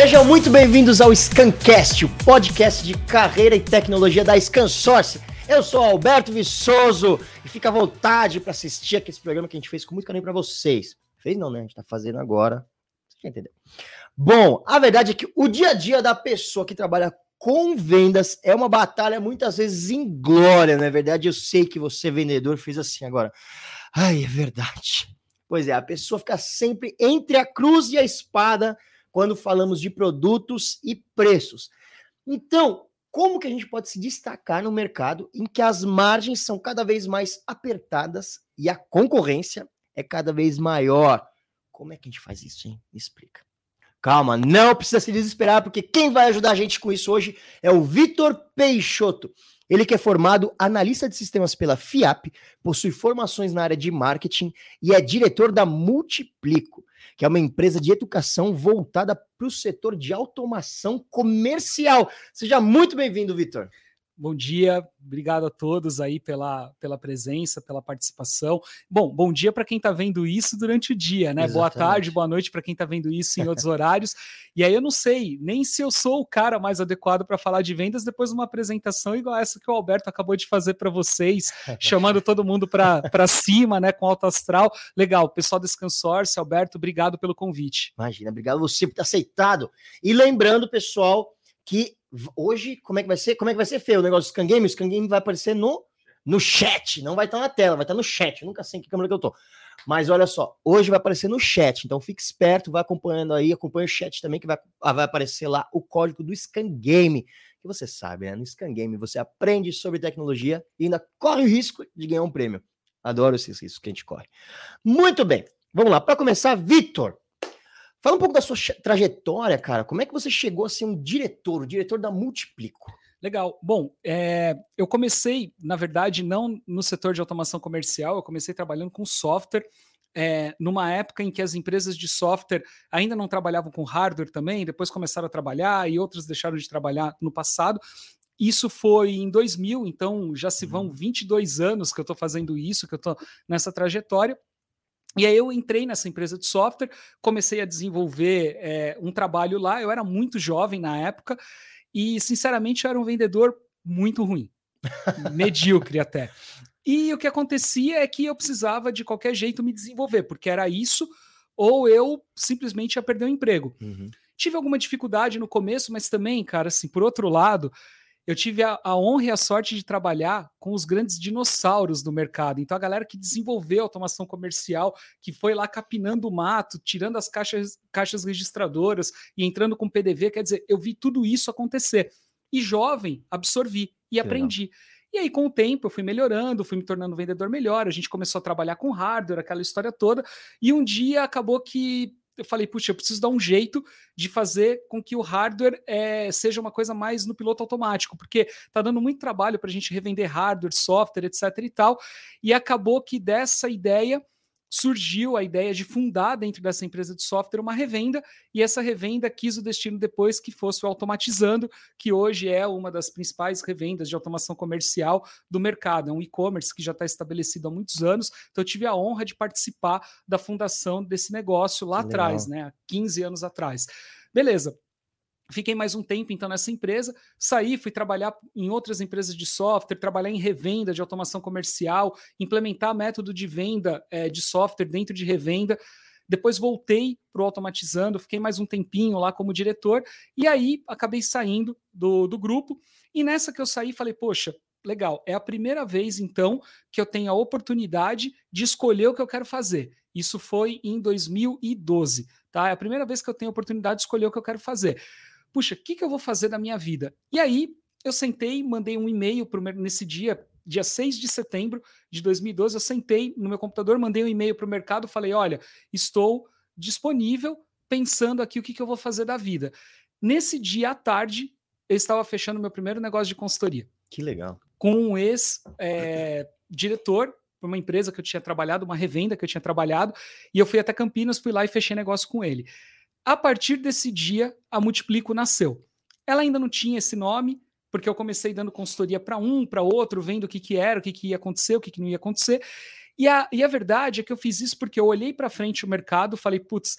Sejam muito bem-vindos ao Scancast, o podcast de carreira e tecnologia da ScanSource. Eu sou Alberto Viçoso e fica à vontade para assistir aqui esse programa que a gente fez com muito carinho para vocês. Fez não, né? A gente tá fazendo agora. Você já entendeu? Bom, a verdade é que o dia a dia da pessoa que trabalha com vendas é uma batalha muitas vezes inglória, não é verdade? Eu sei que você, vendedor, fez assim agora. Ai, é verdade. Pois é, a pessoa fica sempre entre a cruz e a espada quando falamos de produtos e preços. Então, como que a gente pode se destacar no mercado em que as margens são cada vez mais apertadas e a concorrência é cada vez maior? Como é que a gente faz isso, hein? Me explica. Calma, não precisa se desesperar, porque quem vai ajudar a gente com isso hoje é o Vitor Peixoto. Ele que é formado analista de sistemas pela FIAP, possui formações na área de marketing e é diretor da Multiplico que é uma empresa de educação voltada para o setor de automação comercial. Seja muito bem-vindo, Vitor. Bom dia, obrigado a todos aí pela, pela presença, pela participação. Bom, bom dia para quem está vendo isso durante o dia, né? Exatamente. Boa tarde, boa noite para quem está vendo isso em outros horários. E aí eu não sei nem se eu sou o cara mais adequado para falar de vendas depois de uma apresentação igual essa que o Alberto acabou de fazer para vocês, chamando todo mundo para cima, né? Com alto astral. Legal, pessoal do Scansource, Alberto, obrigado pelo convite. Imagina, obrigado você por ter aceitado. E lembrando, pessoal, que hoje, como é que vai ser? Como é que vai ser feio o negócio do Scan Game? O Scan Game vai aparecer no, no chat, não vai estar na tela, vai estar no chat. Eu nunca sei em que câmera que eu tô. Mas olha só, hoje vai aparecer no chat, então fique esperto, vai acompanhando aí, acompanha o chat também, que vai, ah, vai aparecer lá o código do Scan Game, que você sabe, né? No Scan Game você aprende sobre tecnologia e ainda corre o risco de ganhar um prêmio. Adoro esses riscos que a gente corre. Muito bem, vamos lá. Para começar, Vitor, Fala um pouco da sua trajetória, cara. Como é que você chegou a ser um diretor, o diretor da Multiplico? Legal. Bom, é, eu comecei, na verdade, não no setor de automação comercial, eu comecei trabalhando com software. É, numa época em que as empresas de software ainda não trabalhavam com hardware também, depois começaram a trabalhar e outras deixaram de trabalhar no passado. Isso foi em 2000, então já se vão 22 uhum. anos que eu estou fazendo isso, que eu estou nessa trajetória. E aí eu entrei nessa empresa de software, comecei a desenvolver é, um trabalho lá. Eu era muito jovem na época e, sinceramente, eu era um vendedor muito ruim, medíocre até. E o que acontecia é que eu precisava de qualquer jeito me desenvolver, porque era isso, ou eu simplesmente ia perder o emprego. Uhum. Tive alguma dificuldade no começo, mas também, cara, assim, por outro lado, eu tive a, a, honra e a sorte de trabalhar com os grandes dinossauros do mercado. Então, a galera que desenvolveu automação comercial, que foi lá capinando o mato, tirando as caixas, caixas registradoras e entrando com PDV, quer dizer, eu vi tudo isso acontecer. E jovem, absorvi e aprendi. E aí, com o tempo, eu fui melhorando, fui me tornando vendedor melhor. A gente começou a trabalhar com hardware, aquela história toda. E um dia acabou que eu falei, puxa, eu preciso dar um jeito de fazer com que o hardware é, seja uma coisa mais no piloto automático, porque tá dando muito trabalho para a gente revender hardware, software, etc e tal. E acabou que dessa ideia surgiu a ideia de fundar dentro dessa empresa de software uma revenda, e essa revenda quis o destino depois que fosse o Automatizando, que hoje é uma das principais revendas de automação comercial do mercado. É um e-commerce que já está estabelecido há muitos anos, então eu tive a honra de participar da fundação desse negócio lá que atrás, legal. né, há 15 anos atrás. Beleza, Fiquei mais um tempo então nessa empresa, saí, fui trabalhar em outras empresas de software, trabalhar em revenda de automação comercial, implementar método de venda é, de software dentro de revenda. Depois voltei para o automatizando, fiquei mais um tempinho lá como diretor, e aí acabei saindo do, do grupo. E nessa que eu saí, falei, poxa, legal, é a primeira vez então que eu tenho a oportunidade de escolher o que eu quero fazer. Isso foi em 2012, tá? É a primeira vez que eu tenho a oportunidade de escolher o que eu quero fazer puxa, o que, que eu vou fazer da minha vida? E aí eu sentei, mandei um e-mail nesse dia, dia 6 de setembro de 2012, eu sentei no meu computador, mandei um e-mail para o mercado, falei, olha, estou disponível pensando aqui o que, que eu vou fazer da vida. Nesse dia à tarde, eu estava fechando meu primeiro negócio de consultoria. Que legal. Com um ex-diretor, é, para uma empresa que eu tinha trabalhado, uma revenda que eu tinha trabalhado, e eu fui até Campinas, fui lá e fechei negócio com ele. A partir desse dia, a Multiplico nasceu. Ela ainda não tinha esse nome, porque eu comecei dando consultoria para um, para outro, vendo o que, que era, o que, que ia acontecer, o que, que não ia acontecer. E a, e a verdade é que eu fiz isso porque eu olhei para frente o mercado, falei, putz,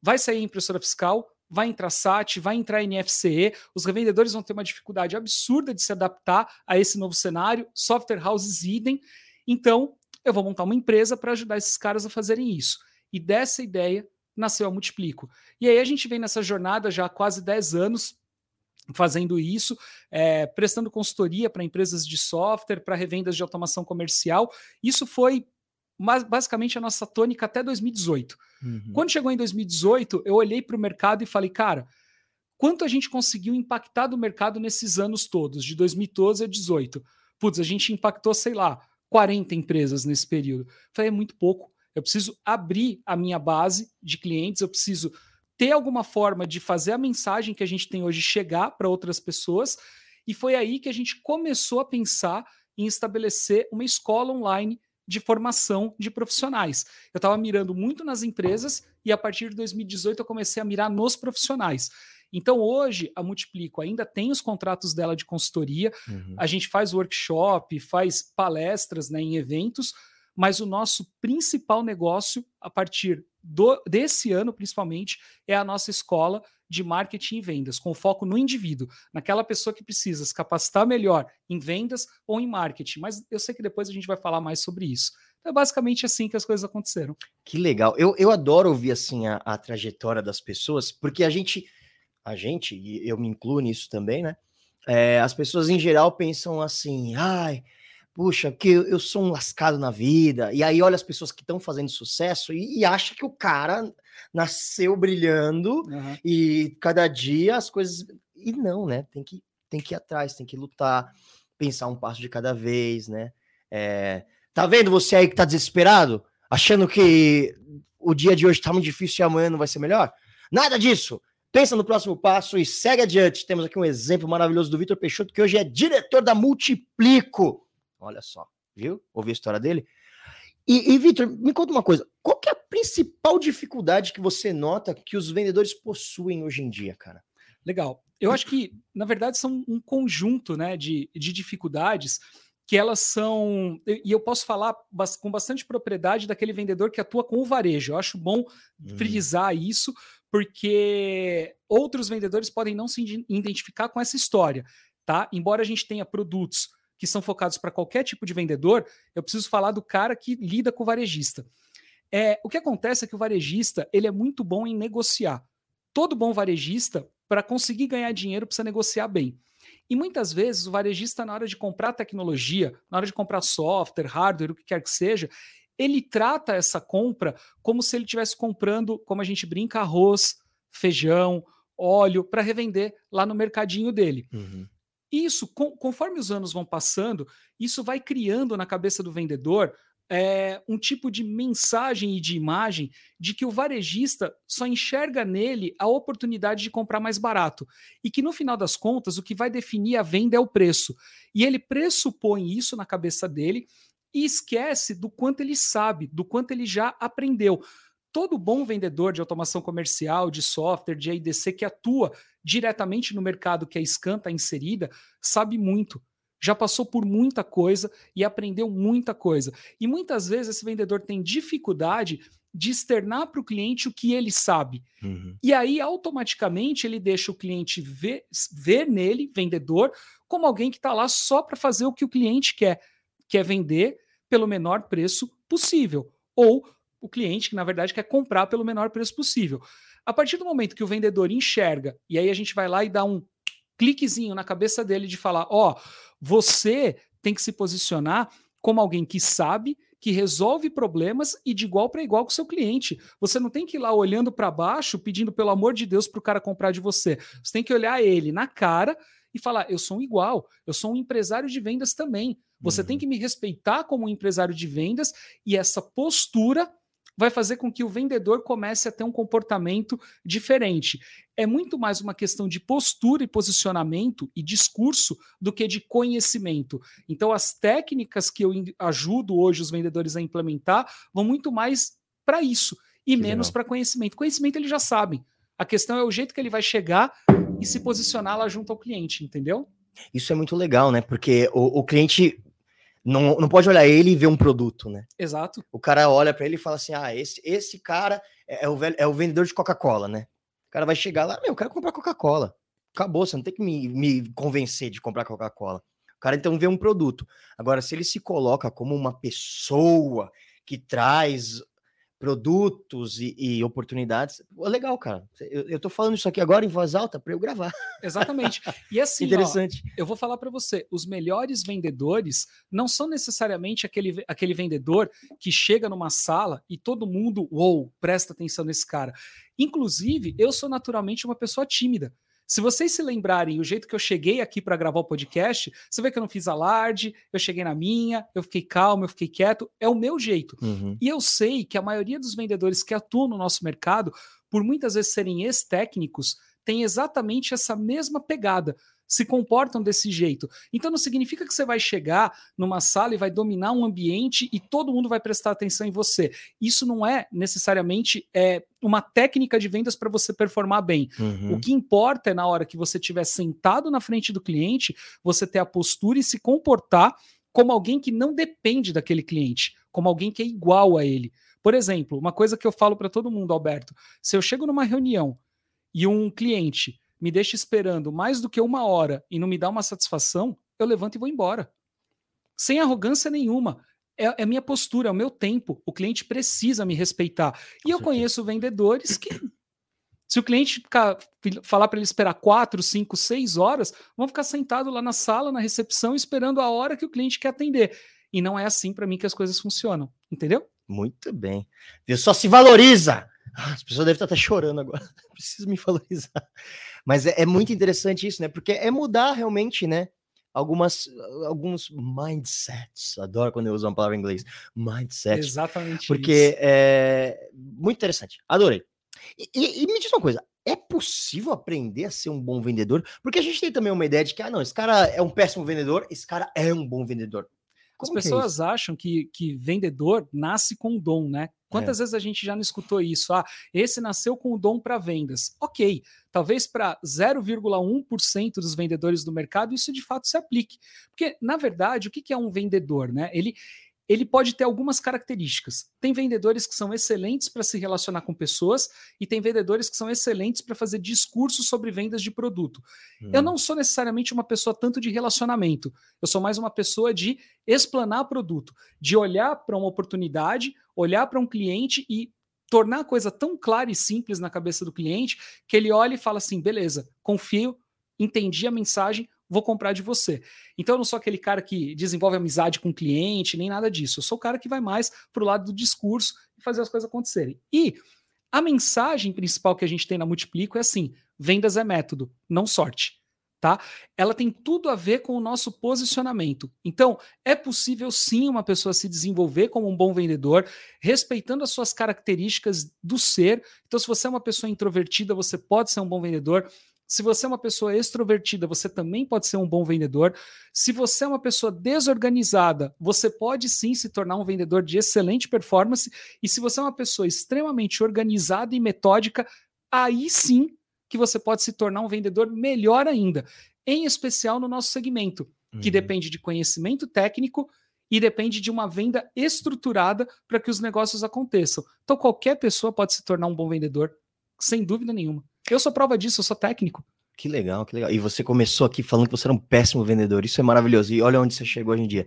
vai sair impressora fiscal, vai entrar SAT, vai entrar NFCE, os revendedores vão ter uma dificuldade absurda de se adaptar a esse novo cenário, software houses idem. Então, eu vou montar uma empresa para ajudar esses caras a fazerem isso. E dessa ideia nasceu a Multiplico. E aí a gente vem nessa jornada já há quase 10 anos fazendo isso, é, prestando consultoria para empresas de software, para revendas de automação comercial. Isso foi basicamente a nossa tônica até 2018. Uhum. Quando chegou em 2018, eu olhei para o mercado e falei, cara, quanto a gente conseguiu impactar do mercado nesses anos todos, de 2012 a 2018? Putz, a gente impactou, sei lá, 40 empresas nesse período. Falei, é muito pouco. Eu preciso abrir a minha base de clientes, eu preciso ter alguma forma de fazer a mensagem que a gente tem hoje chegar para outras pessoas. E foi aí que a gente começou a pensar em estabelecer uma escola online de formação de profissionais. Eu estava mirando muito nas empresas e a partir de 2018 eu comecei a mirar nos profissionais. Então hoje a Multiplico ainda tem os contratos dela de consultoria, uhum. a gente faz workshop, faz palestras né, em eventos, mas o nosso principal negócio a partir do, desse ano, principalmente, é a nossa escola de marketing e vendas, com foco no indivíduo, naquela pessoa que precisa se capacitar melhor em vendas ou em marketing. Mas eu sei que depois a gente vai falar mais sobre isso. Então, é basicamente assim que as coisas aconteceram. Que legal. Eu, eu adoro ouvir assim a, a trajetória das pessoas, porque a gente, a gente, e eu me incluo nisso também, né? É, as pessoas em geral pensam assim, ai, puxa, que eu sou um lascado na vida, e aí olha as pessoas que estão fazendo sucesso e, e, acha que o cara nasceu brilhando uhum. e cada dia as coisas. E não, né? Tem que, tem que ir atrás, tem que lutar, pensar um passo de cada vez, né? É... Tá vendo você aí que tá desesperado? Achando que o dia de hoje tá muito difícil e amanhã não vai ser melhor? Nada disso! Pensa no próximo passo e segue adiante. Temos aqui um exemplo maravilhoso do Vitor Peixoto, que hoje é diretor da Multiplico Olha só, viu? Ouvi a história dele. E, e Vitor, me conta uma coisa: qual é a principal dificuldade que você nota que os vendedores possuem hoje em dia, cara? Legal. Eu acho que, na verdade, são um conjunto né, de, de dificuldades que elas são. E eu posso falar com bastante propriedade daquele vendedor que atua com o varejo. Eu acho bom hum. frisar isso, porque outros vendedores podem não se identificar com essa história. tá? Embora a gente tenha produtos que são focados para qualquer tipo de vendedor, eu preciso falar do cara que lida com o varejista. É, o que acontece é que o varejista ele é muito bom em negociar. Todo bom varejista, para conseguir ganhar dinheiro, precisa negociar bem. E muitas vezes o varejista, na hora de comprar tecnologia, na hora de comprar software, hardware, o que quer que seja, ele trata essa compra como se ele estivesse comprando, como a gente brinca, arroz, feijão, óleo, para revender lá no mercadinho dele. Uhum. Isso, com, conforme os anos vão passando, isso vai criando na cabeça do vendedor é, um tipo de mensagem e de imagem de que o varejista só enxerga nele a oportunidade de comprar mais barato. E que no final das contas, o que vai definir a venda é o preço. E ele pressupõe isso na cabeça dele e esquece do quanto ele sabe, do quanto ele já aprendeu todo bom vendedor de automação comercial, de software, de IDC que atua diretamente no mercado que a Scan está inserida, sabe muito. Já passou por muita coisa e aprendeu muita coisa. E muitas vezes esse vendedor tem dificuldade de externar para o cliente o que ele sabe. Uhum. E aí, automaticamente, ele deixa o cliente ver, ver nele, vendedor, como alguém que está lá só para fazer o que o cliente quer, quer vender pelo menor preço possível. Ou o cliente que, na verdade, quer comprar pelo menor preço possível. A partir do momento que o vendedor enxerga, e aí a gente vai lá e dá um cliquezinho na cabeça dele de falar: ó, oh, você tem que se posicionar como alguém que sabe, que resolve problemas e de igual para igual com o seu cliente. Você não tem que ir lá olhando para baixo, pedindo pelo amor de Deus para o cara comprar de você. Você tem que olhar ele na cara e falar: eu sou um igual, eu sou um empresário de vendas também. Você uhum. tem que me respeitar como um empresário de vendas e essa postura vai fazer com que o vendedor comece a ter um comportamento diferente. É muito mais uma questão de postura e posicionamento e discurso do que de conhecimento. Então, as técnicas que eu ajudo hoje os vendedores a implementar vão muito mais para isso e que menos para conhecimento. Conhecimento eles já sabem. A questão é o jeito que ele vai chegar e se posicionar lá junto ao cliente, entendeu? Isso é muito legal, né? Porque o, o cliente não, não pode olhar ele e ver um produto, né? Exato. O cara olha para ele e fala assim: ah, esse, esse cara é, é o, velho, é o vendedor de Coca-Cola, né? cara vai chegar lá, meu, eu quero comprar Coca-Cola. Acabou, você não tem que me, me convencer de comprar Coca-Cola. O cara então vê um produto. Agora, se ele se coloca como uma pessoa que traz produtos e, e oportunidades. Legal, cara. Eu, eu tô falando isso aqui agora em voz alta para eu gravar. Exatamente. E assim, interessante. Ó, eu vou falar para você, os melhores vendedores não são necessariamente aquele, aquele vendedor que chega numa sala e todo mundo, uou, presta atenção nesse cara. Inclusive, eu sou naturalmente uma pessoa tímida. Se vocês se lembrarem o jeito que eu cheguei aqui para gravar o podcast, você vê que eu não fiz alarde, eu cheguei na minha, eu fiquei calmo, eu fiquei quieto, é o meu jeito. Uhum. E eu sei que a maioria dos vendedores que atuam no nosso mercado, por muitas vezes serem ex-técnicos, tem exatamente essa mesma pegada se comportam desse jeito. Então não significa que você vai chegar numa sala e vai dominar um ambiente e todo mundo vai prestar atenção em você. Isso não é necessariamente é, uma técnica de vendas para você performar bem. Uhum. O que importa é na hora que você estiver sentado na frente do cliente, você ter a postura e se comportar como alguém que não depende daquele cliente, como alguém que é igual a ele. Por exemplo, uma coisa que eu falo para todo mundo, Alberto, se eu chego numa reunião e um cliente me deixa esperando mais do que uma hora e não me dá uma satisfação, eu levanto e vou embora. Sem arrogância nenhuma. É, é minha postura, é o meu tempo. O cliente precisa me respeitar. E eu conheço vendedores que, se o cliente ficar, falar para ele esperar quatro, cinco, seis horas, vão ficar sentado lá na sala, na recepção, esperando a hora que o cliente quer atender. E não é assim para mim que as coisas funcionam. Entendeu? Muito bem. Viu? Só se valoriza. As pessoas devem estar até chorando agora. Preciso me valorizar. Mas é, é, muito interessante isso, né? Porque é mudar realmente, né? Algumas, alguns mindsets. Adoro quando eu uso uma palavra em inglês. Mindset. Exatamente. Porque isso. é muito interessante. Adorei. E, e, e me diz uma coisa: é possível aprender a ser um bom vendedor? Porque a gente tem também uma ideia de que, ah, não, esse cara é um péssimo vendedor, esse cara é um bom vendedor. Como As é pessoas é acham que, que vendedor nasce com dom, né? Quantas é. vezes a gente já não escutou isso? Ah, esse nasceu com o dom para vendas. Ok, talvez para 0,1% dos vendedores do mercado isso de fato se aplique. Porque, na verdade, o que é um vendedor? Né? Ele, ele pode ter algumas características. Tem vendedores que são excelentes para se relacionar com pessoas e tem vendedores que são excelentes para fazer discursos sobre vendas de produto. Hum. Eu não sou necessariamente uma pessoa tanto de relacionamento, eu sou mais uma pessoa de explanar produto, de olhar para uma oportunidade, olhar para um cliente e tornar a coisa tão clara e simples na cabeça do cliente que ele olha e fala assim: beleza, confio, entendi a mensagem, vou comprar de você. Então eu não sou aquele cara que desenvolve amizade com o cliente, nem nada disso. Eu sou o cara que vai mais para o lado do discurso e fazer as coisas acontecerem. E a mensagem principal que a gente tem na Multiplico é assim: vendas é método, não sorte. Tá? Ela tem tudo a ver com o nosso posicionamento. Então, é possível sim uma pessoa se desenvolver como um bom vendedor, respeitando as suas características do ser. Então, se você é uma pessoa introvertida, você pode ser um bom vendedor. Se você é uma pessoa extrovertida, você também pode ser um bom vendedor. Se você é uma pessoa desorganizada, você pode sim se tornar um vendedor de excelente performance. E se você é uma pessoa extremamente organizada e metódica, aí sim que você pode se tornar um vendedor melhor ainda, em especial no nosso segmento, que uhum. depende de conhecimento técnico e depende de uma venda estruturada para que os negócios aconteçam. Então, qualquer pessoa pode se tornar um bom vendedor, sem dúvida nenhuma. Eu sou prova disso, eu sou técnico. Que legal, que legal. E você começou aqui falando que você era um péssimo vendedor. Isso é maravilhoso. E olha onde você chegou hoje em dia.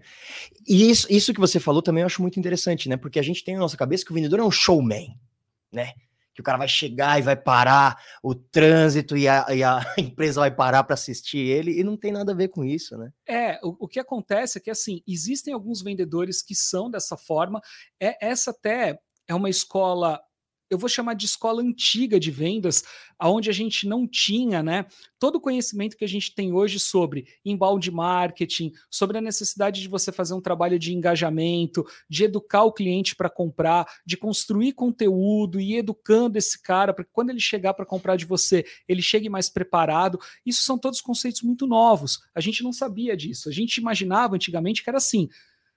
E isso, isso que você falou também eu acho muito interessante, né? Porque a gente tem na nossa cabeça que o vendedor é um showman, né? Que o cara vai chegar e vai parar o trânsito e a, e a empresa vai parar para assistir ele. E não tem nada a ver com isso, né? É, o, o que acontece é que, assim, existem alguns vendedores que são dessa forma. É Essa até é uma escola eu vou chamar de escola antiga de vendas, aonde a gente não tinha, né, todo o conhecimento que a gente tem hoje sobre embalde marketing, sobre a necessidade de você fazer um trabalho de engajamento, de educar o cliente para comprar, de construir conteúdo e educando esse cara para que quando ele chegar para comprar de você, ele chegue mais preparado. Isso são todos conceitos muito novos. A gente não sabia disso. A gente imaginava antigamente que era assim: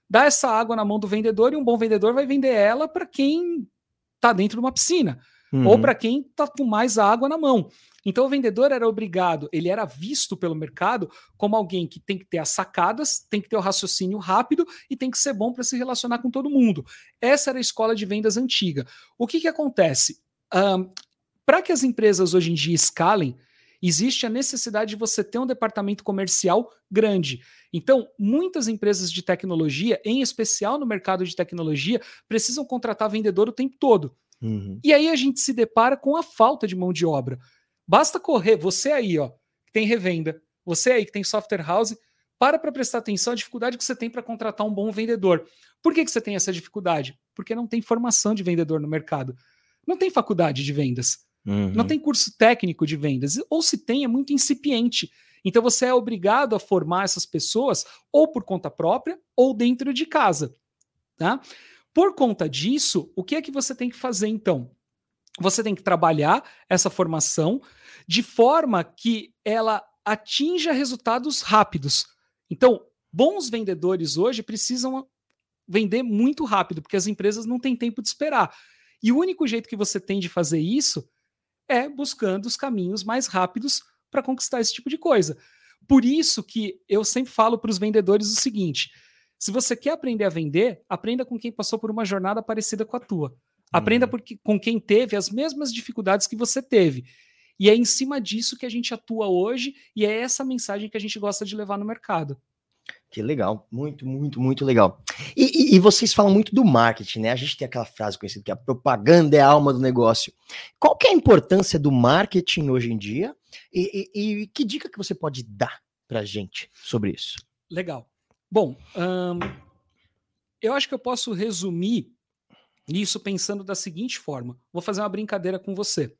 dá essa água na mão do vendedor e um bom vendedor vai vender ela para quem está dentro de uma piscina, uhum. ou para quem está com mais água na mão. Então o vendedor era obrigado, ele era visto pelo mercado como alguém que tem que ter as sacadas, tem que ter o raciocínio rápido e tem que ser bom para se relacionar com todo mundo. Essa era a escola de vendas antiga. O que, que acontece? Um, para que as empresas hoje em dia escalem, existe a necessidade de você ter um departamento comercial grande. Então, muitas empresas de tecnologia, em especial no mercado de tecnologia, precisam contratar vendedor o tempo todo. Uhum. E aí a gente se depara com a falta de mão de obra. Basta correr, você aí, ó, que tem revenda, você aí que tem software house, para para prestar atenção à dificuldade que você tem para contratar um bom vendedor. Por que, que você tem essa dificuldade? Porque não tem formação de vendedor no mercado. Não tem faculdade de vendas. Uhum. Não tem curso técnico de vendas. Ou se tem, é muito incipiente. Então você é obrigado a formar essas pessoas ou por conta própria ou dentro de casa. Tá? Por conta disso, o que é que você tem que fazer então? Você tem que trabalhar essa formação de forma que ela atinja resultados rápidos. Então, bons vendedores hoje precisam vender muito rápido, porque as empresas não têm tempo de esperar. E o único jeito que você tem de fazer isso é buscando os caminhos mais rápidos para conquistar esse tipo de coisa. Por isso que eu sempre falo para os vendedores o seguinte: se você quer aprender a vender, aprenda com quem passou por uma jornada parecida com a tua. Aprenda uhum. porque, com quem teve as mesmas dificuldades que você teve. E é em cima disso que a gente atua hoje e é essa mensagem que a gente gosta de levar no mercado. Que legal, muito, muito, muito legal. E, e, e, vocês falam muito do marketing, né? A gente tem aquela frase conhecida que a propaganda é a alma do negócio. Qual que é a importância do marketing hoje em dia? E, e que dica que você pode dar para gente sobre isso? Legal. Bom, hum, eu acho que eu posso resumir isso pensando da seguinte forma. Vou fazer uma brincadeira com você.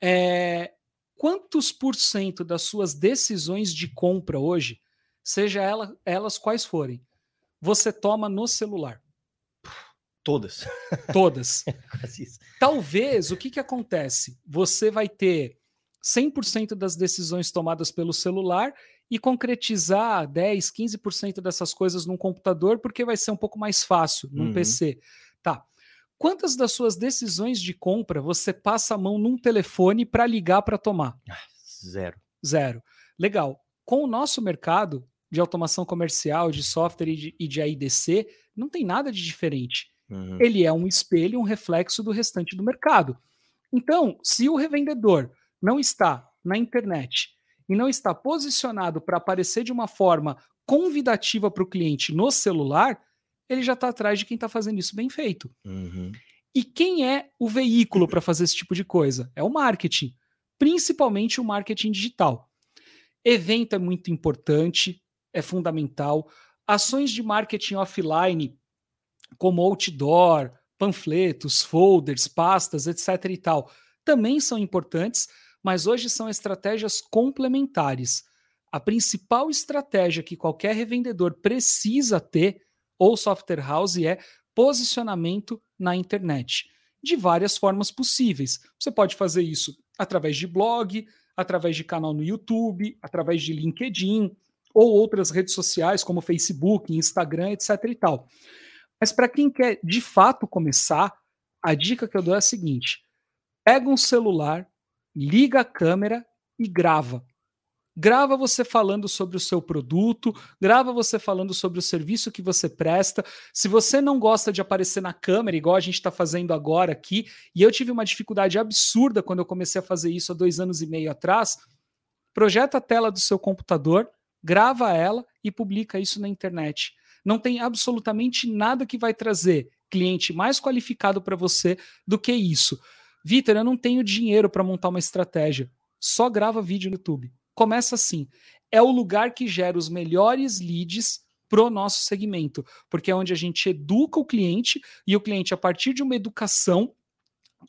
É, quantos por cento das suas decisões de compra hoje seja ela, elas quais forem, você toma no celular? Todas. Todas. Talvez o que, que acontece? Você vai ter 100% das decisões tomadas pelo celular e concretizar 10, 15% dessas coisas num computador, porque vai ser um pouco mais fácil num uhum. PC. Tá. Quantas das suas decisões de compra você passa a mão num telefone para ligar para tomar? Ah, zero. Zero. Legal. Com o nosso mercado, de automação comercial, de software e de, e de AIDC, não tem nada de diferente. Uhum. Ele é um espelho, um reflexo do restante do mercado. Então, se o revendedor não está na internet e não está posicionado para aparecer de uma forma convidativa para o cliente no celular, ele já está atrás de quem está fazendo isso bem feito. Uhum. E quem é o veículo para fazer esse tipo de coisa? É o marketing, principalmente o marketing digital. Evento é muito importante, é fundamental. Ações de marketing offline, como outdoor, panfletos, folders, pastas, etc. e tal, também são importantes, mas hoje são estratégias complementares. A principal estratégia que qualquer revendedor precisa ter, ou software house, é posicionamento na internet, de várias formas possíveis. Você pode fazer isso através de blog, através de canal no YouTube, através de LinkedIn, ou outras redes sociais como Facebook, Instagram, etc e tal. Mas para quem quer de fato começar, a dica que eu dou é a seguinte: pega um celular, liga a câmera e grava. Grava você falando sobre o seu produto, grava você falando sobre o serviço que você presta. Se você não gosta de aparecer na câmera, igual a gente está fazendo agora aqui, e eu tive uma dificuldade absurda quando eu comecei a fazer isso há dois anos e meio atrás, projeta a tela do seu computador, grava ela e publica isso na internet. Não tem absolutamente nada que vai trazer cliente mais qualificado para você do que isso. Vitor, eu não tenho dinheiro para montar uma estratégia. Só grava vídeo no YouTube. Começa assim. É o lugar que gera os melhores leads pro nosso segmento, porque é onde a gente educa o cliente e o cliente, a partir de uma educação,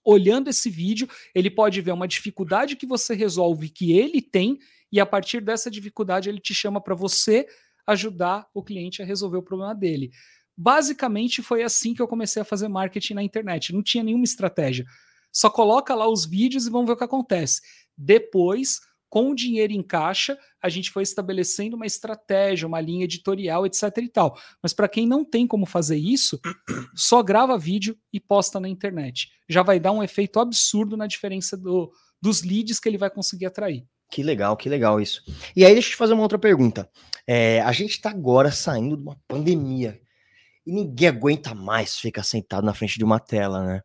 olhando esse vídeo, ele pode ver uma dificuldade que você resolve que ele tem e a partir dessa dificuldade ele te chama para você ajudar o cliente a resolver o problema dele. Basicamente foi assim que eu comecei a fazer marketing na internet. Não tinha nenhuma estratégia. Só coloca lá os vídeos e vamos ver o que acontece. Depois, com o dinheiro em caixa, a gente foi estabelecendo uma estratégia, uma linha editorial, etc e tal. Mas para quem não tem como fazer isso, só grava vídeo e posta na internet. Já vai dar um efeito absurdo na diferença do, dos leads que ele vai conseguir atrair. Que legal, que legal isso. E aí, deixa eu te fazer uma outra pergunta. É, a gente está agora saindo de uma pandemia e ninguém aguenta mais ficar sentado na frente de uma tela, né?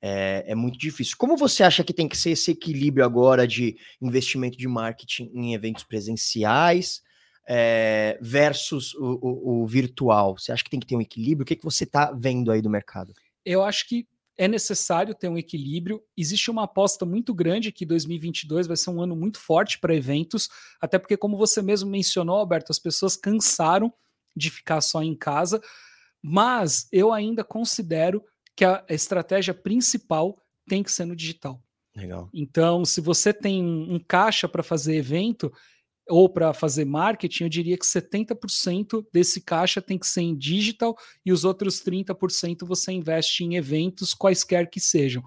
é, é, muito difícil. Como você acha que tem que ser esse equilíbrio agora de investimento de marketing em eventos presenciais é, versus o, o, o, virtual? Você acha que tem que ter um equilíbrio? O que, que você está vendo aí do mercado? Eu acho que é necessário ter um equilíbrio. Existe uma aposta muito grande que 2022 vai ser um ano muito forte para eventos, até porque, como você mesmo mencionou, Alberto, as pessoas cansaram de ficar só em casa, mas eu ainda considero que a estratégia principal tem que ser no digital. Legal. Então, se você tem um caixa para fazer evento, ou para fazer marketing, eu diria que 70% desse caixa tem que ser em digital e os outros 30% você investe em eventos, quaisquer que sejam.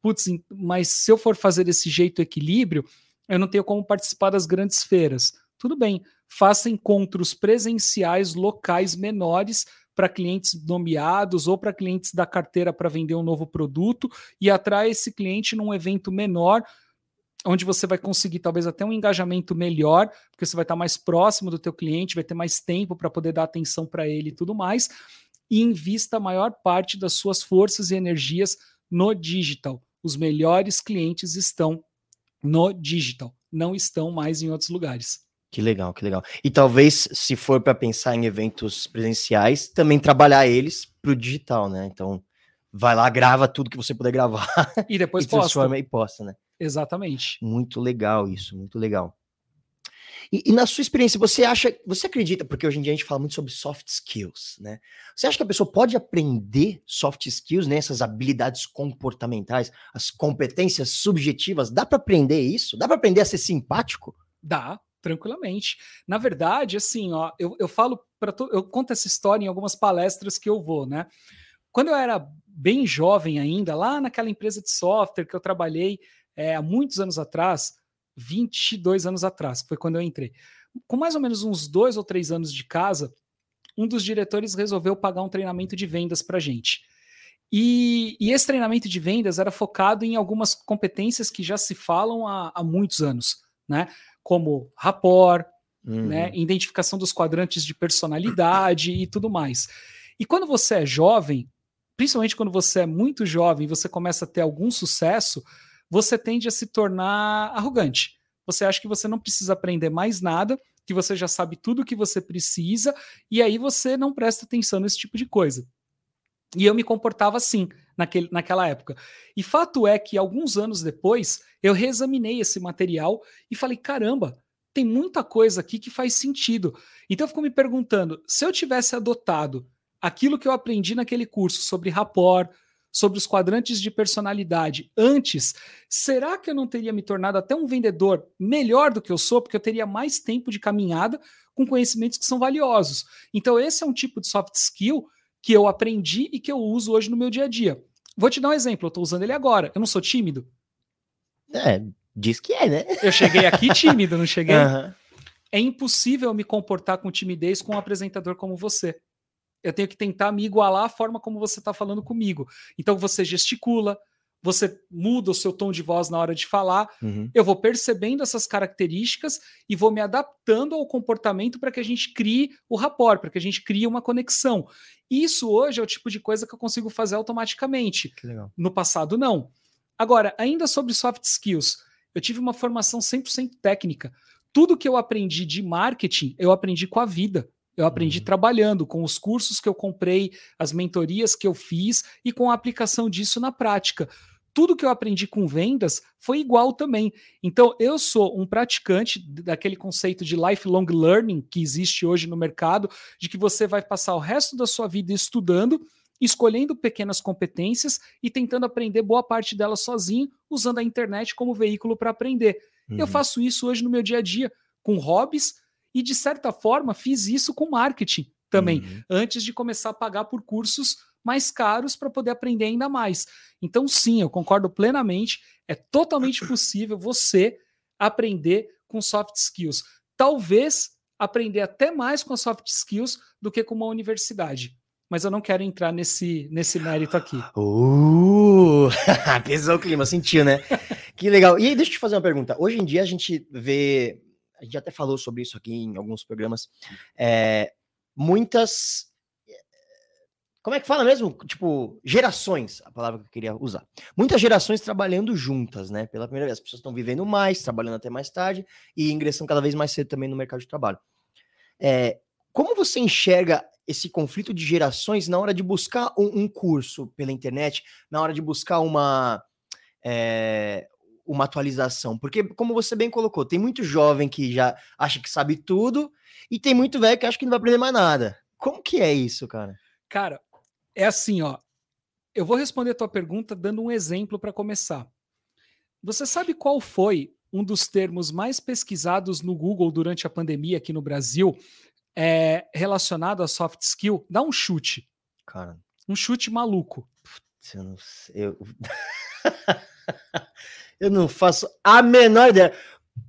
Putz, mas se eu for fazer desse jeito equilíbrio, eu não tenho como participar das grandes feiras. Tudo bem, faça encontros presenciais locais menores para clientes nomeados ou para clientes da carteira para vender um novo produto e atrai esse cliente num evento menor onde você vai conseguir talvez até um engajamento melhor, porque você vai estar mais próximo do teu cliente, vai ter mais tempo para poder dar atenção para ele e tudo mais, e invista a maior parte das suas forças e energias no digital. Os melhores clientes estão no digital, não estão mais em outros lugares. Que legal, que legal. E talvez, se for para pensar em eventos presenciais, também trabalhar eles para o digital, né? Então, vai lá, grava tudo que você puder gravar. E depois e transforma e posta, né? Exatamente. Muito legal isso, muito legal. E, e, na sua experiência, você acha, você acredita, porque hoje em dia a gente fala muito sobre soft skills, né? Você acha que a pessoa pode aprender soft skills, né? Essas habilidades comportamentais, as competências subjetivas, dá para aprender isso? Dá para aprender a ser simpático? Dá, tranquilamente. Na verdade, assim, ó, eu, eu falo para eu conto essa história em algumas palestras que eu vou, né? Quando eu era bem jovem ainda, lá naquela empresa de software que eu trabalhei, é, há muitos anos atrás, 22 anos atrás, foi quando eu entrei. Com mais ou menos uns dois ou três anos de casa, um dos diretores resolveu pagar um treinamento de vendas para gente. E, e, esse treinamento de vendas era focado em algumas competências que já se falam há, há muitos anos, né? Como rapport, uhum. né? identificação dos quadrantes de personalidade e tudo mais. E quando você é jovem, principalmente quando você é muito jovem, você começa a ter algum sucesso, você tende a se tornar arrogante. Você acha que você não precisa aprender mais nada, que você já sabe tudo o que você precisa, e aí você não presta atenção nesse tipo de coisa. E eu me comportava assim naquele, naquela época. E fato é que alguns anos depois, eu reexaminei esse material e falei: caramba, tem muita coisa aqui que faz sentido. Então eu fico me perguntando: se eu tivesse adotado aquilo que eu aprendi naquele curso sobre rapport, sobre os quadrantes de personalidade antes, será que eu não teria me tornado até um vendedor melhor do que eu sou, porque eu teria mais tempo de caminhada com conhecimentos que são valiosos? Então, esse é um tipo de soft skill que eu aprendi e que eu uso hoje no meu dia a dia. Vou te dar um exemplo, eu estou usando ele agora. Eu não sou tímido? É, diz que é, né? Eu cheguei aqui tímido, não cheguei? Uhum. É impossível me comportar com timidez com um apresentador como você eu tenho que tentar me igualar à forma como você está falando comigo. Então você gesticula, você muda o seu tom de voz na hora de falar. Uhum. Eu vou percebendo essas características e vou me adaptando ao comportamento para que a gente crie o rapport, para que a gente crie uma conexão. Isso hoje é o tipo de coisa que eu consigo fazer automaticamente. No passado, não. Agora, ainda sobre soft skills, eu tive uma formação 100% técnica. Tudo que eu aprendi de marketing, eu aprendi com a vida. Eu aprendi uhum. trabalhando com os cursos que eu comprei, as mentorias que eu fiz e com a aplicação disso na prática. Tudo que eu aprendi com vendas foi igual também. Então, eu sou um praticante daquele conceito de lifelong learning que existe hoje no mercado, de que você vai passar o resto da sua vida estudando, escolhendo pequenas competências e tentando aprender boa parte delas sozinho, usando a internet como veículo para aprender. Uhum. Eu faço isso hoje no meu dia a dia, com hobbies e, de certa forma, fiz isso com marketing também, uhum. antes de começar a pagar por cursos mais caros para poder aprender ainda mais. Então, sim, eu concordo plenamente. É totalmente possível você aprender com soft skills. Talvez aprender até mais com soft skills do que com uma universidade. Mas eu não quero entrar nesse, nesse mérito aqui. Uh, pesou o clima, sentiu, né? que legal. E aí, deixa eu te fazer uma pergunta. Hoje em dia a gente vê a gente até falou sobre isso aqui em alguns programas, é, muitas como é que fala mesmo? Tipo, gerações, a palavra que eu queria usar. Muitas gerações trabalhando juntas, né? Pela primeira vez, as pessoas estão vivendo mais, trabalhando até mais tarde e ingressando cada vez mais cedo também no mercado de trabalho. É, como você enxerga esse conflito de gerações na hora de buscar um, um curso pela internet, na hora de buscar uma, é, uma atualização? Porque, como você bem colocou, tem muito jovem que já acha que sabe tudo e tem muito velho que acha que não vai aprender mais nada. Como que é isso, cara? Cara, é assim, ó. Eu vou responder a tua pergunta dando um exemplo para começar. Você sabe qual foi um dos termos mais pesquisados no Google durante a pandemia aqui no Brasil, é, relacionado a soft skill? Dá um chute. Cara. Um chute maluco. Putz, eu não sei. Eu... eu não faço a menor ideia.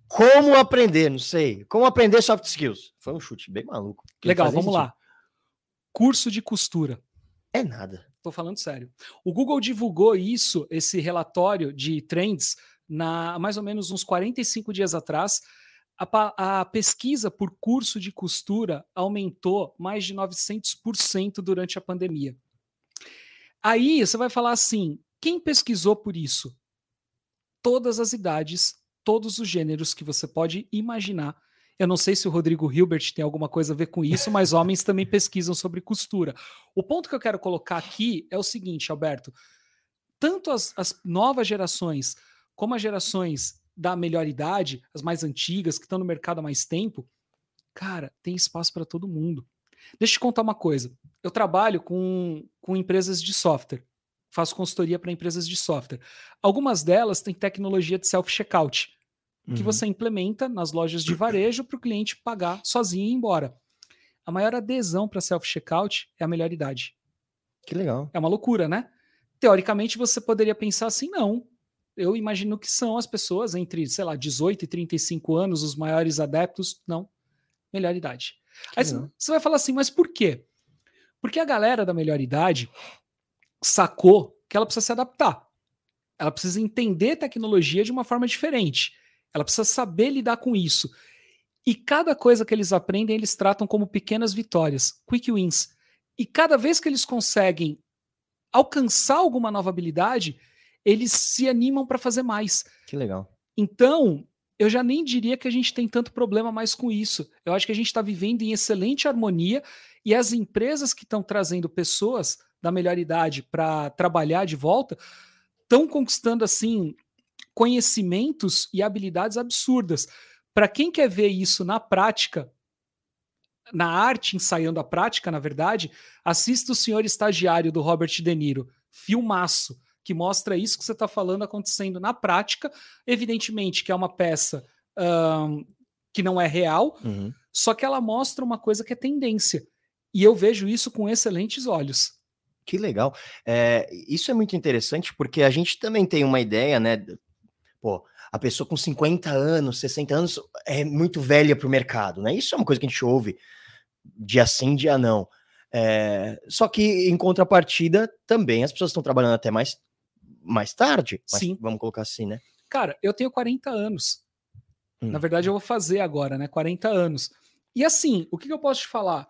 Como aprender? Não sei. Como aprender soft skills? Foi um chute bem maluco. Legal, vamos lá. Curso de costura. É nada. Estou falando sério. O Google divulgou isso, esse relatório de trends, na mais ou menos uns 45 dias atrás. A, a pesquisa por curso de costura aumentou mais de 900% durante a pandemia. Aí você vai falar assim: quem pesquisou por isso? Todas as idades, todos os gêneros que você pode imaginar eu não sei se o Rodrigo Hilbert tem alguma coisa a ver com isso, mas homens também pesquisam sobre costura. O ponto que eu quero colocar aqui é o seguinte, Alberto: tanto as, as novas gerações como as gerações da melhor idade, as mais antigas, que estão no mercado há mais tempo, cara, tem espaço para todo mundo. Deixa eu te contar uma coisa. Eu trabalho com, com empresas de software, faço consultoria para empresas de software. Algumas delas têm tecnologia de self-checkout uhum. que você implementa nas lojas de varejo para o cliente pagar sozinho e ir embora. A maior adesão para self-checkout é a melhor idade. Que legal. É uma loucura, né? Teoricamente, você poderia pensar assim, não. Eu imagino que são as pessoas entre, sei lá, 18 e 35 anos, os maiores adeptos. Não. Melhor idade. Que Aí legal. você vai falar assim, mas por quê? Porque a galera da melhor idade sacou que ela precisa se adaptar. Ela precisa entender tecnologia de uma forma diferente. Ela precisa saber lidar com isso. E cada coisa que eles aprendem, eles tratam como pequenas vitórias, quick wins. E cada vez que eles conseguem alcançar alguma nova habilidade, eles se animam para fazer mais. Que legal. Então, eu já nem diria que a gente tem tanto problema mais com isso. Eu acho que a gente está vivendo em excelente harmonia e as empresas que estão trazendo pessoas da melhor idade para trabalhar de volta estão conquistando assim conhecimentos e habilidades absurdas. Para quem quer ver isso na prática, na arte ensaiando a prática, na verdade, assista o Senhor Estagiário do Robert De Niro, filmaço, que mostra isso que você está falando acontecendo na prática. Evidentemente que é uma peça um, que não é real, uhum. só que ela mostra uma coisa que é tendência. E eu vejo isso com excelentes olhos. Que legal. É, isso é muito interessante porque a gente também tem uma ideia, né? pô, a pessoa com 50 anos, 60 anos é muito velha para o mercado, né? Isso é uma coisa que a gente ouve dia sim, dia não. É, só que em contrapartida, também as pessoas estão trabalhando até mais, mais tarde. Sim. Vamos colocar assim, né? Cara, eu tenho 40 anos. Hum. Na verdade, eu vou fazer agora, né? 40 anos. E assim, o que, que eu posso te falar?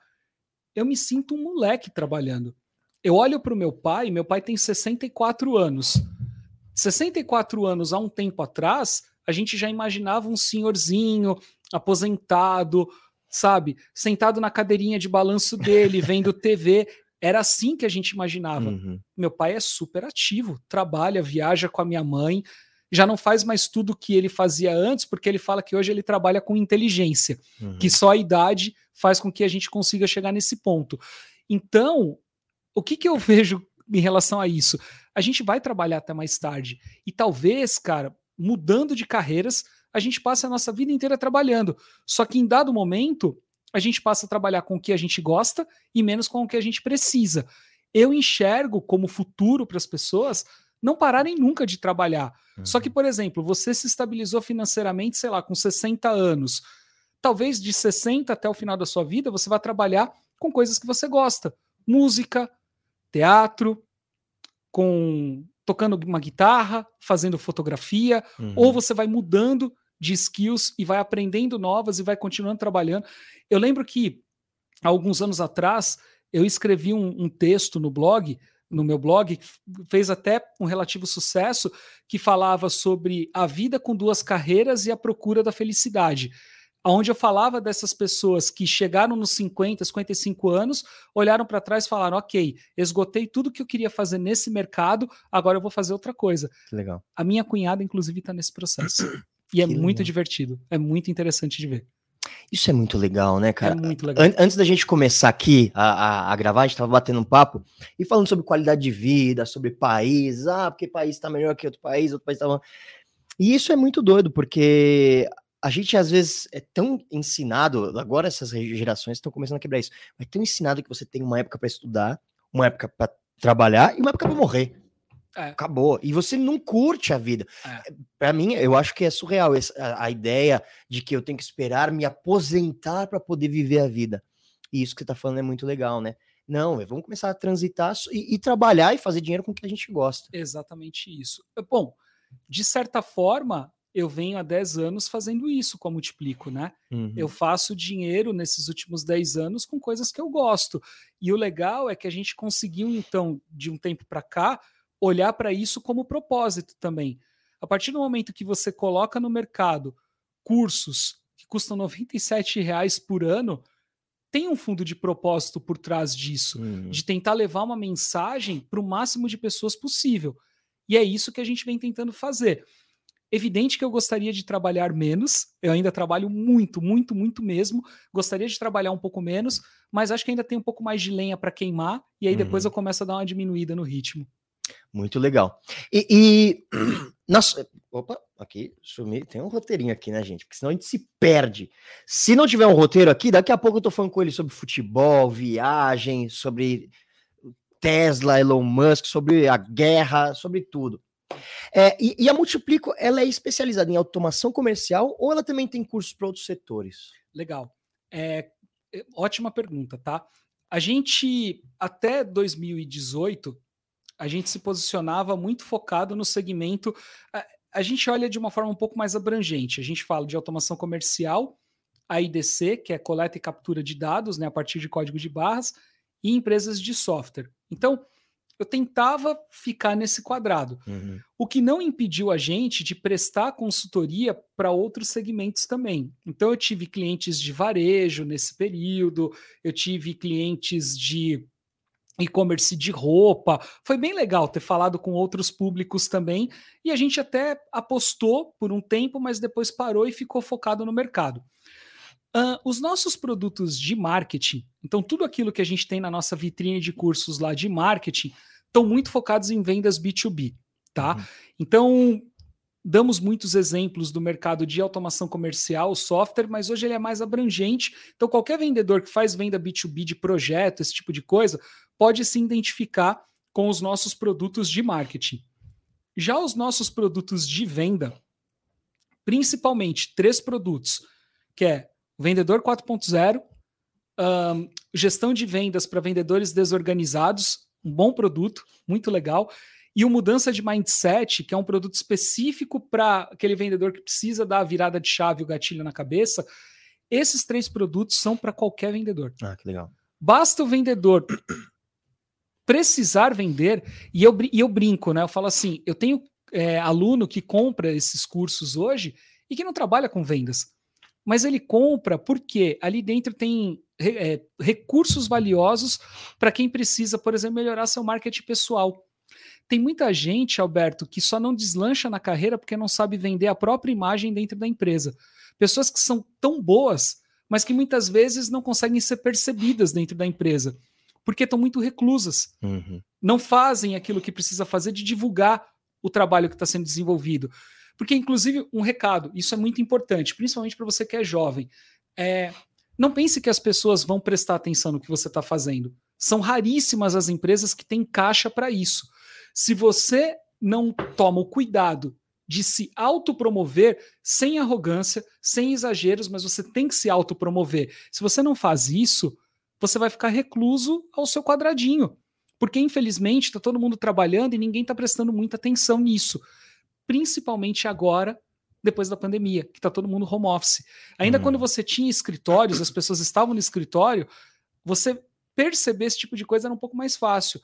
Eu me sinto um moleque trabalhando. Eu olho para o meu pai, meu pai tem 64 anos. 64 anos há um tempo atrás, a gente já imaginava um senhorzinho aposentado, sabe, sentado na cadeirinha de balanço dele, vendo TV. Era assim que a gente imaginava. Uhum. Meu pai é super ativo, trabalha, viaja com a minha mãe, já não faz mais tudo o que ele fazia antes, porque ele fala que hoje ele trabalha com inteligência, uhum. que só a idade faz com que a gente consiga chegar nesse ponto. Então, o que, que eu vejo em relação a isso. A gente vai trabalhar até mais tarde. E talvez, cara, mudando de carreiras, a gente passe a nossa vida inteira trabalhando. Só que em dado momento, a gente passa a trabalhar com o que a gente gosta e menos com o que a gente precisa. Eu enxergo como futuro para as pessoas não pararem nunca de trabalhar. Uhum. Só que, uhum. por exemplo, você se estabilizou financeiramente, sei lá, com 60 anos. Talvez de 60 até o final da sua vida você vá trabalhar com coisas que você gosta. Música, teatro, com tocando uma guitarra, fazendo fotografia, uhum. ou você vai mudando de skills e vai aprendendo novas e vai continuando trabalhando. Eu lembro que há alguns anos atrás eu escrevi um, um texto no blog, no meu blog, fez até um relativo sucesso, que falava sobre a vida com duas carreiras e a procura da felicidade onde eu falava dessas pessoas que chegaram nos 50, 55 anos, olharam para trás e falaram: ok, esgotei tudo que eu queria fazer nesse mercado, agora eu vou fazer outra coisa. Que legal. A minha cunhada, inclusive, está nesse processo. E é Que muito legal. divertido, é muito interessante de ver. Isso é muito legal, né, cara? é muito legal. An- antes da gente começar aqui a, a- a gravar, a gente tava batendo um papo e falando sobre qualidade de vida, sobre países, ah, porque país tá melhor que outro país, outro país tá. E isso é muito doido, porque a gente às vezes é tão ensinado, agora essas gerações estão começando a quebrar isso, mas é tão ensinado que você tem uma época para estudar, uma época para trabalhar e uma época para morrer. É. Acabou. E você não curte a vida. É. Para mim, eu acho que é surreal essa- a, a ideia de que eu tenho que esperar me aposentar para poder viver a vida. E isso que você tá falando é muito legal, né? Não, é, vamos começar a transitar e, e trabalhar e fazer dinheiro com o que a gente gosta. Exatamente isso. Bom, de certa forma, eu venho há 10 anos fazendo isso com a Multiplico, né? Uhum. Eu faço dinheiro nesses últimos 10 anos com coisas que eu gosto. E o legal é que a gente conseguiu, então, de um tempo para cá, olhar para isso como propósito também. A partir do momento que você coloca no mercado cursos que custam 97 reais por ano, tem um fundo de propósito por trás disso Uhum. de tentar levar uma mensagem para o máximo de pessoas possível. E é isso que a gente vem tentando fazer. Evidente que eu gostaria de trabalhar menos, eu ainda trabalho muito, muito, muito mesmo. Gostaria de trabalhar um pouco menos, mas acho que ainda tem um pouco mais de lenha para queimar, e aí depois Uhum. eu começo a dar uma diminuída no ritmo. Muito legal. E, e nossa, opa, aqui sumi, tem um roteirinho aqui, né, gente? Porque senão a gente se perde. Se não tiver um roteiro aqui, daqui a pouco eu tô falando com ele sobre futebol, viagem, sobre Tesla, Elon Musk, sobre a guerra, sobre tudo. É, e, e a Multiplico, ela é especializada em automação comercial ou ela também tem cursos para outros setores? Legal. É, é, ótima pergunta, tá? A gente, até 2018, a gente se posicionava muito focado no segmento. A, a gente olha de uma forma um pouco mais abrangente. A gente fala de automação comercial, a IDC, que é coleta e captura de dados, né, a partir de código de barras, e empresas de software. Então, eu tentava ficar nesse quadrado. O que não impediu a gente de prestar consultoria para outros segmentos também. Então, eu tive clientes de varejo nesse período, eu tive clientes de e-commerce de roupa. Foi bem legal ter falado com outros públicos também. E a gente até apostou por um tempo, mas depois parou e ficou focado no mercado. Uh, os nossos produtos de marketing, então tudo aquilo que a gente tem na nossa vitrine de cursos lá de marketing, estão muito focados em vendas B2B, tá? Uhum. Então, damos muitos exemplos do mercado de automação comercial, software, mas hoje ele é mais abrangente. Então, qualquer vendedor que faz venda B2B de projeto, esse tipo de coisa, pode se identificar com os nossos produtos de marketing. Já os nossos produtos de venda, principalmente três produtos, que é Vendedor 4.0, um, gestão de vendas para vendedores desorganizados, um bom produto, muito legal. E o Mudança de Mindset, que é um produto específico para aquele vendedor que precisa dar a virada de chave, o gatilho na cabeça. Esses três produtos são para qualquer vendedor. Ah, que legal. Basta o vendedor precisar vender, e eu, e eu brinco, né? Eu falo assim: eu tenho é, aluno que compra esses cursos hoje e que não trabalha com vendas. Mas ele compra porque ali dentro tem é, recursos valiosos para quem precisa, por exemplo, melhorar seu marketing pessoal. Tem muita gente, Alberto, que só não deslancha na carreira porque não sabe vender a própria imagem dentro da empresa. Pessoas que são tão boas, mas que muitas vezes não conseguem ser percebidas dentro da empresa, porque estão muito reclusas. Uhum. Não fazem aquilo que precisa fazer de divulgar o trabalho que está sendo desenvolvido. Porque, inclusive, um recado, isso é muito importante, principalmente para você que é jovem. É, não pense que as pessoas vão prestar atenção no que você está fazendo. São raríssimas as empresas que têm caixa para isso. Se você não toma o cuidado de se autopromover sem arrogância, sem exageros, mas você tem que se autopromover. Se você não faz isso, você vai ficar recluso ao seu quadradinho. Porque, infelizmente, está todo mundo trabalhando e ninguém está prestando muita atenção nisso. Principalmente agora, depois da pandemia, que está todo mundo home office. Ainda hum. quando você tinha escritórios, as pessoas estavam no escritório, você perceber esse tipo de coisa era um pouco mais fácil.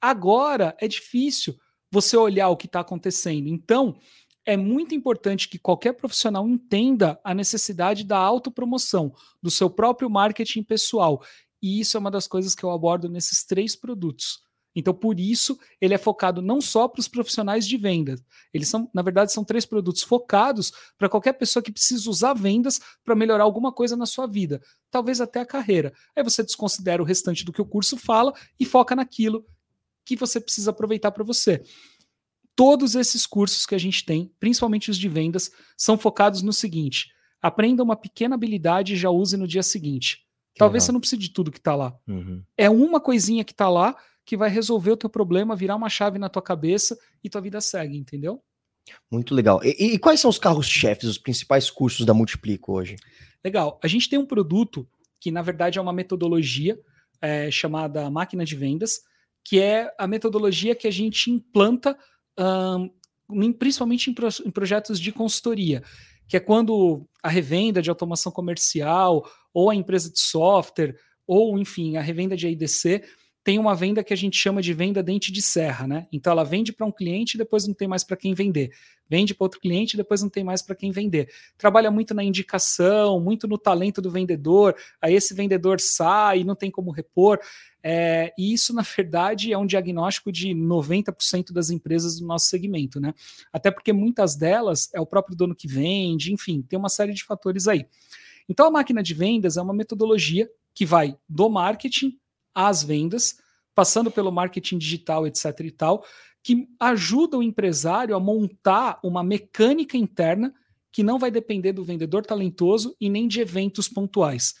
Agora é difícil você olhar o que está acontecendo. Então, é muito importante que qualquer profissional entenda a necessidade da autopromoção, do seu próprio marketing pessoal. E isso é uma das coisas que eu abordo nesses três produtos. Então, por isso, ele é focado não só para os profissionais de vendas. Eles são, na verdade, são três produtos focados para qualquer pessoa que precisa usar vendas para melhorar alguma coisa na sua vida, talvez até a carreira. Aí você desconsidera o restante do que o curso fala e foca naquilo que você precisa aproveitar para você. Todos esses cursos que a gente tem, principalmente os de vendas, são focados no seguinte: aprenda uma pequena habilidade e já use no dia seguinte. Que Talvez legal. você não precise de tudo que está lá. Uhum. É uma coisinha que está lá que vai resolver o teu problema, virar uma chave na tua cabeça e tua vida segue, entendeu? Muito legal. E, e quais são os carros-chefes, os principais cursos da Multiplico hoje? Legal. A gente tem um produto que, na verdade, é uma metodologia é, chamada máquina de vendas, que é a metodologia que a gente implanta um, principalmente em, pro, em projetos de consultoria, que é quando a revenda de automação comercial, ou a empresa de software, ou enfim, a revenda de IDC tem uma venda que a gente chama de venda dente de serra, né? Então ela vende para um cliente e depois não tem mais para quem vender. Vende para outro cliente e depois não tem mais para quem vender. Trabalha muito na indicação, muito no talento do vendedor. Aí esse vendedor sai não tem como repor. É, e isso, na verdade, é um diagnóstico de 90% das empresas do nosso segmento, né? Até porque muitas delas é o próprio dono que vende, enfim, tem uma série de fatores aí. Então a máquina de vendas é uma metodologia que vai do marketing às vendas, passando pelo marketing digital, etc. e tal, que ajuda o empresário a montar uma mecânica interna que não vai depender do vendedor talentoso e nem de eventos pontuais.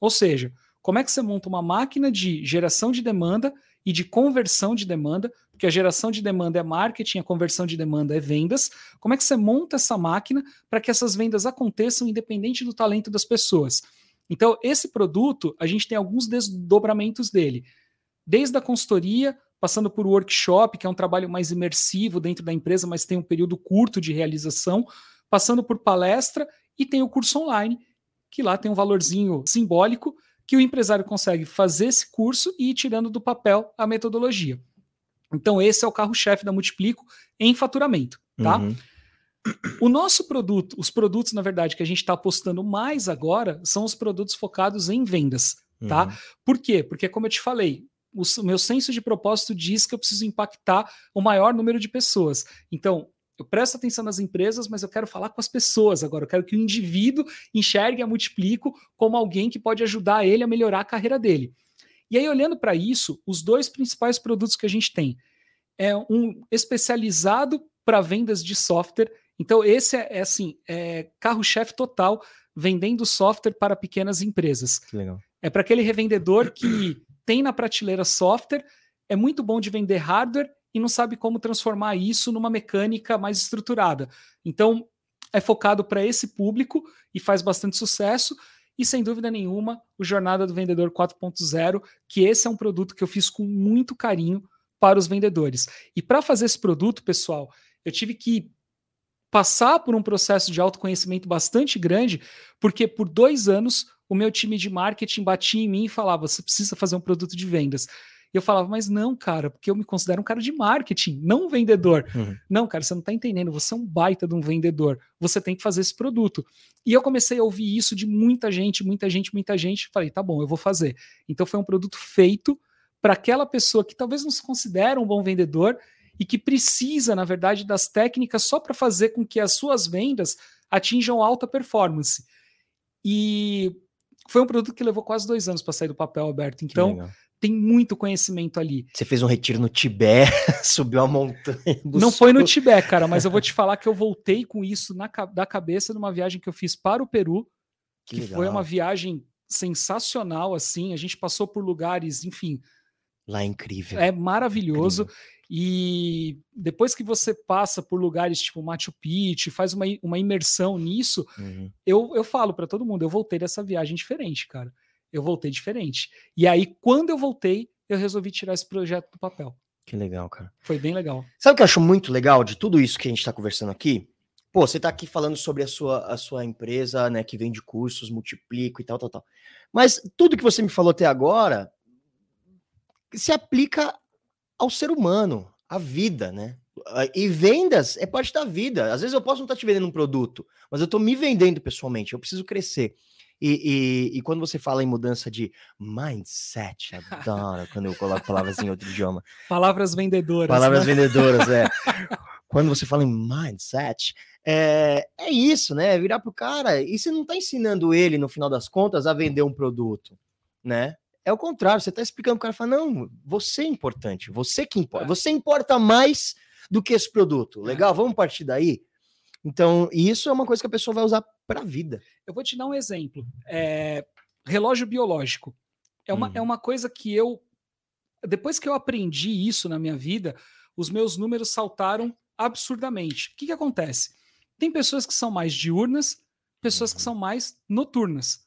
Ou seja, como é que você monta uma máquina de geração de demanda e de conversão de demanda, porque a geração de demanda é marketing, a conversão de demanda é vendas. Como é que você monta essa máquina para que essas vendas aconteçam independente do talento das pessoas? Então, esse produto, a gente tem alguns desdobramentos dele. Desde a consultoria, passando por workshop, que é um trabalho mais imersivo dentro da empresa, mas tem um período curto de realização, passando por palestra e tem o curso online, que lá tem um valorzinho simbólico que o empresário consegue fazer esse curso e ir tirando do papel a metodologia. Então, esse é o carro-chefe da Multiplico em faturamento, tá? Uhum. O nosso produto, os produtos, na verdade, que a gente está apostando mais agora são os produtos focados em vendas, tá? Uhum. Por quê? Porque, como eu te falei, o meu senso de propósito diz que eu preciso impactar o maior número de pessoas. Então, eu presto atenção nas empresas, mas eu quero falar com as pessoas agora. Eu quero que o indivíduo enxergue a Multiplico como alguém que pode ajudar ele a melhorar a carreira dele. E aí, olhando para isso, os dois principais produtos que a gente tem é um especializado para vendas de software então, esse é, é assim, é carro-chefe total vendendo software para pequenas empresas. Legal. É para aquele revendedor que tem na prateleira software, é muito bom de vender hardware e não sabe como transformar isso numa mecânica mais estruturada. Então, é focado para esse público e faz bastante sucesso. E sem dúvida nenhuma, o Jornada do Vendedor 4.0, que esse é um produto que eu fiz com muito carinho para os vendedores. E para fazer esse produto, pessoal, eu tive que passar por um processo de autoconhecimento bastante grande, porque por dois anos o meu time de marketing batia em mim e falava: você precisa fazer um produto de vendas. E eu falava, mas não, cara, porque eu me considero um cara de marketing, não um vendedor. Uhum. Não, cara, você não está entendendo, você é um baita de um vendedor, você tem que fazer esse produto. E eu comecei a ouvir isso de muita gente, muita gente, muita gente. Falei, tá bom, eu vou fazer. Então foi um produto feito para aquela pessoa que talvez não se considere um bom vendedor e que precisa, na verdade, das técnicas só para fazer com que as suas vendas atinjam alta performance. E foi um produto que levou quase dois anos para sair do papel aberto. Então, tem muito conhecimento ali. Você fez um retiro no Tibete, subiu a montanha. Não foi no Tibete, cara, mas eu vou te falar que eu voltei com isso na, da cabeça numa viagem que eu fiz para o Peru, que, que foi uma viagem sensacional, assim. A gente passou por lugares, enfim. Lá é incrível. É maravilhoso. Incrível. E depois que você passa por lugares tipo Machu Picchu, faz uma, uma imersão nisso, uhum. eu, eu falo para todo mundo, eu voltei dessa viagem diferente, cara. Eu voltei diferente. E aí, quando eu voltei, eu resolvi tirar esse projeto do papel. Que legal, cara. Foi bem legal. Sabe o que eu acho muito legal de tudo isso que a gente está conversando aqui? Pô, você está aqui falando sobre a sua, a sua empresa, né, que vende cursos, multiplico e tal, tal, tal. Mas tudo que você me falou até agora se aplica ao ser humano, à vida, né? E vendas é parte da vida. Às vezes eu posso não estar te vendendo um produto, mas eu estou me vendendo pessoalmente. Eu preciso crescer. E, e, e, quando você fala em mudança de mindset, adoro quando eu coloco palavras em outro idioma. Palavras vendedoras. Palavras né? vendedoras, é. quando você fala em mindset, é, é isso, né? Virar pro cara e você não está ensinando ele, no final das contas, a vender um produto, né? É o contrário, você está explicando pro cara, fala, não, você é importante, você que importa, é. você importa mais do que esse produto. É. Legal, vamos partir daí? Então, isso é uma coisa que a pessoa vai usar para a vida. Eu vou te dar um exemplo. É, relógio biológico. É uma, é uhum. uma coisa que eu. Depois que eu aprendi isso na minha vida, os meus números saltaram absurdamente. O que, que acontece? Tem pessoas que são mais diurnas, pessoas que uhum. são mais noturnas.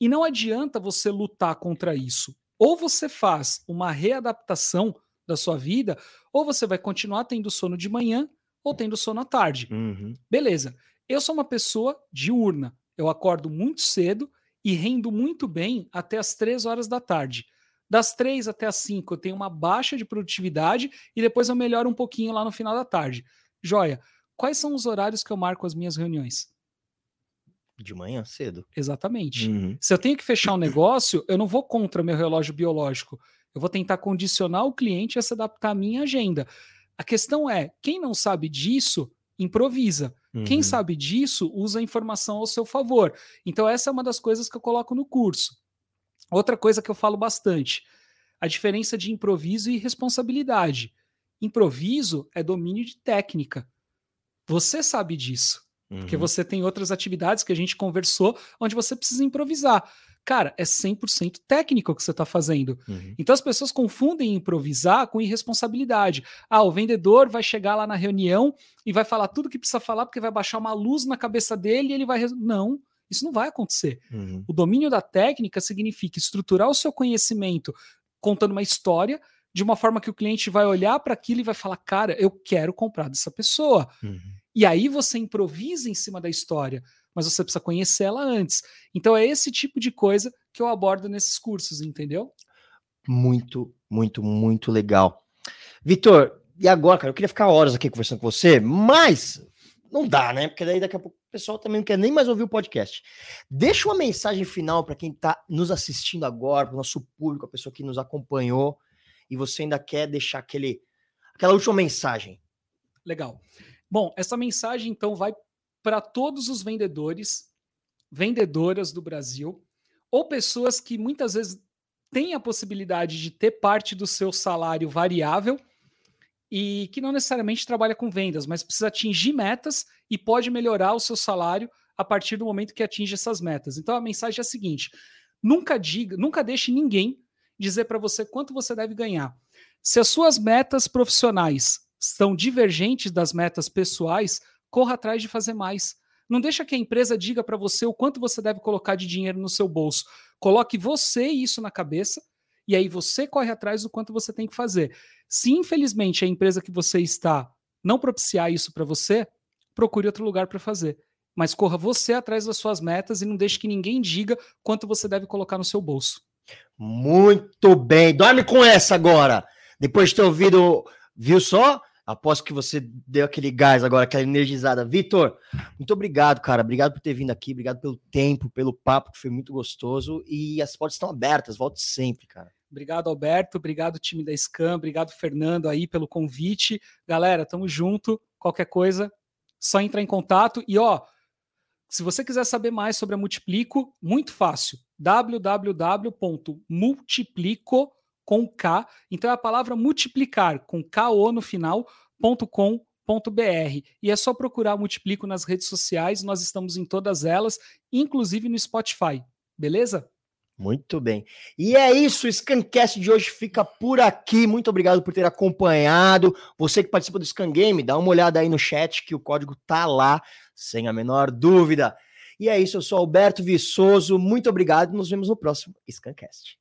E não adianta você lutar contra isso. Ou você faz uma readaptação da sua vida, ou você vai continuar tendo sono de manhã ou tendo sono à tarde. Uhum. Beleza. Eu sou uma pessoa diurna. Eu acordo muito cedo e rendo muito bem até as três horas da tarde. Das três até as cinco eu tenho uma baixa de produtividade e depois eu melhoro um pouquinho lá no final da tarde. Joia, quais são os horários que eu marco as minhas reuniões? De manhã cedo. Exatamente. Uhum. Se eu tenho que fechar um negócio, eu não vou contra meu relógio biológico. Eu vou tentar condicionar o cliente a se adaptar à minha agenda. A questão é, quem não sabe disso, improvisa. Uhum. Quem sabe disso, usa a informação ao seu favor. Então, essa é uma das coisas que eu coloco no curso. Outra coisa que eu falo bastante: a diferença de improviso e responsabilidade. Improviso é domínio de técnica. Você sabe disso. Uhum. Porque você tem outras atividades que a gente conversou onde você precisa improvisar. Cara, é 100% técnico o que você está fazendo. Uhum. Então as pessoas confundem improvisar com irresponsabilidade. Ah, o vendedor vai chegar lá na reunião e vai falar tudo que precisa falar porque vai baixar uma luz na cabeça dele e ele vai. Não, isso não vai acontecer. Uhum. O domínio da técnica significa estruturar o seu conhecimento contando uma história de uma forma que o cliente vai olhar para aquilo e vai falar: Cara, eu quero comprar dessa pessoa. Uhum. E aí você improvisa em cima da história mas você precisa conhecer ela antes. Então é esse tipo de coisa que eu abordo nesses cursos, entendeu? Muito, muito, muito legal. Vitor, e agora, cara, eu queria ficar horas aqui conversando com você, mas não dá, né? Porque daí daqui a pouco o pessoal também não quer nem mais ouvir o podcast. Deixa uma mensagem final para quem está nos assistindo agora, para o nosso público, a pessoa que nos acompanhou, e você ainda quer deixar aquele, aquela última mensagem. Legal. Bom, essa mensagem então vai para todos os vendedores, vendedoras do Brasil, ou pessoas que muitas vezes têm a possibilidade de ter parte do seu salário variável e que não necessariamente trabalha com vendas, mas precisa atingir metas e pode melhorar o seu salário a partir do momento que atinge essas metas. Então a mensagem é a seguinte: nunca diga, nunca deixe ninguém dizer para você quanto você deve ganhar. Se as suas metas profissionais estão divergentes das metas pessoais, corra atrás de fazer mais. Não deixa que a empresa diga para você o quanto você deve colocar de dinheiro no seu bolso. Coloque você isso na cabeça e aí você corre atrás do quanto você tem que fazer. Se infelizmente a empresa que você está não propiciar isso para você, procure outro lugar para fazer. Mas corra você atrás das suas metas e não deixe que ninguém diga quanto você deve colocar no seu bolso. Muito bem. Dorme com essa agora. Depois de ter ouvido, viu só? Aposto que você deu aquele gás agora, aquela energizada. Vitor, muito obrigado, cara. Obrigado por ter vindo aqui, obrigado pelo tempo, pelo papo, que foi muito gostoso. E as portas estão abertas, volte sempre, cara. Obrigado, Alberto. Obrigado, time da Scam. Obrigado, Fernando, aí, pelo convite. Galera, tamo junto. Qualquer coisa, só entrar em contato. E, ó, se você quiser saber mais sobre a Multiplico, muito fácil. www.multiplico.com com K. Então é a palavra multiplicar com KO no final.com.br. E é só procurar Multiplico nas redes sociais, nós estamos em todas elas, inclusive no Spotify. Beleza? Muito bem. E é isso, o Scancast de hoje fica por aqui. Muito obrigado por ter acompanhado. Você que participa do Scan Game, dá uma olhada aí no chat que o código tá lá, sem a menor dúvida. E é isso, eu sou Alberto Viçoso. Muito obrigado. Nos vemos no próximo Scancast.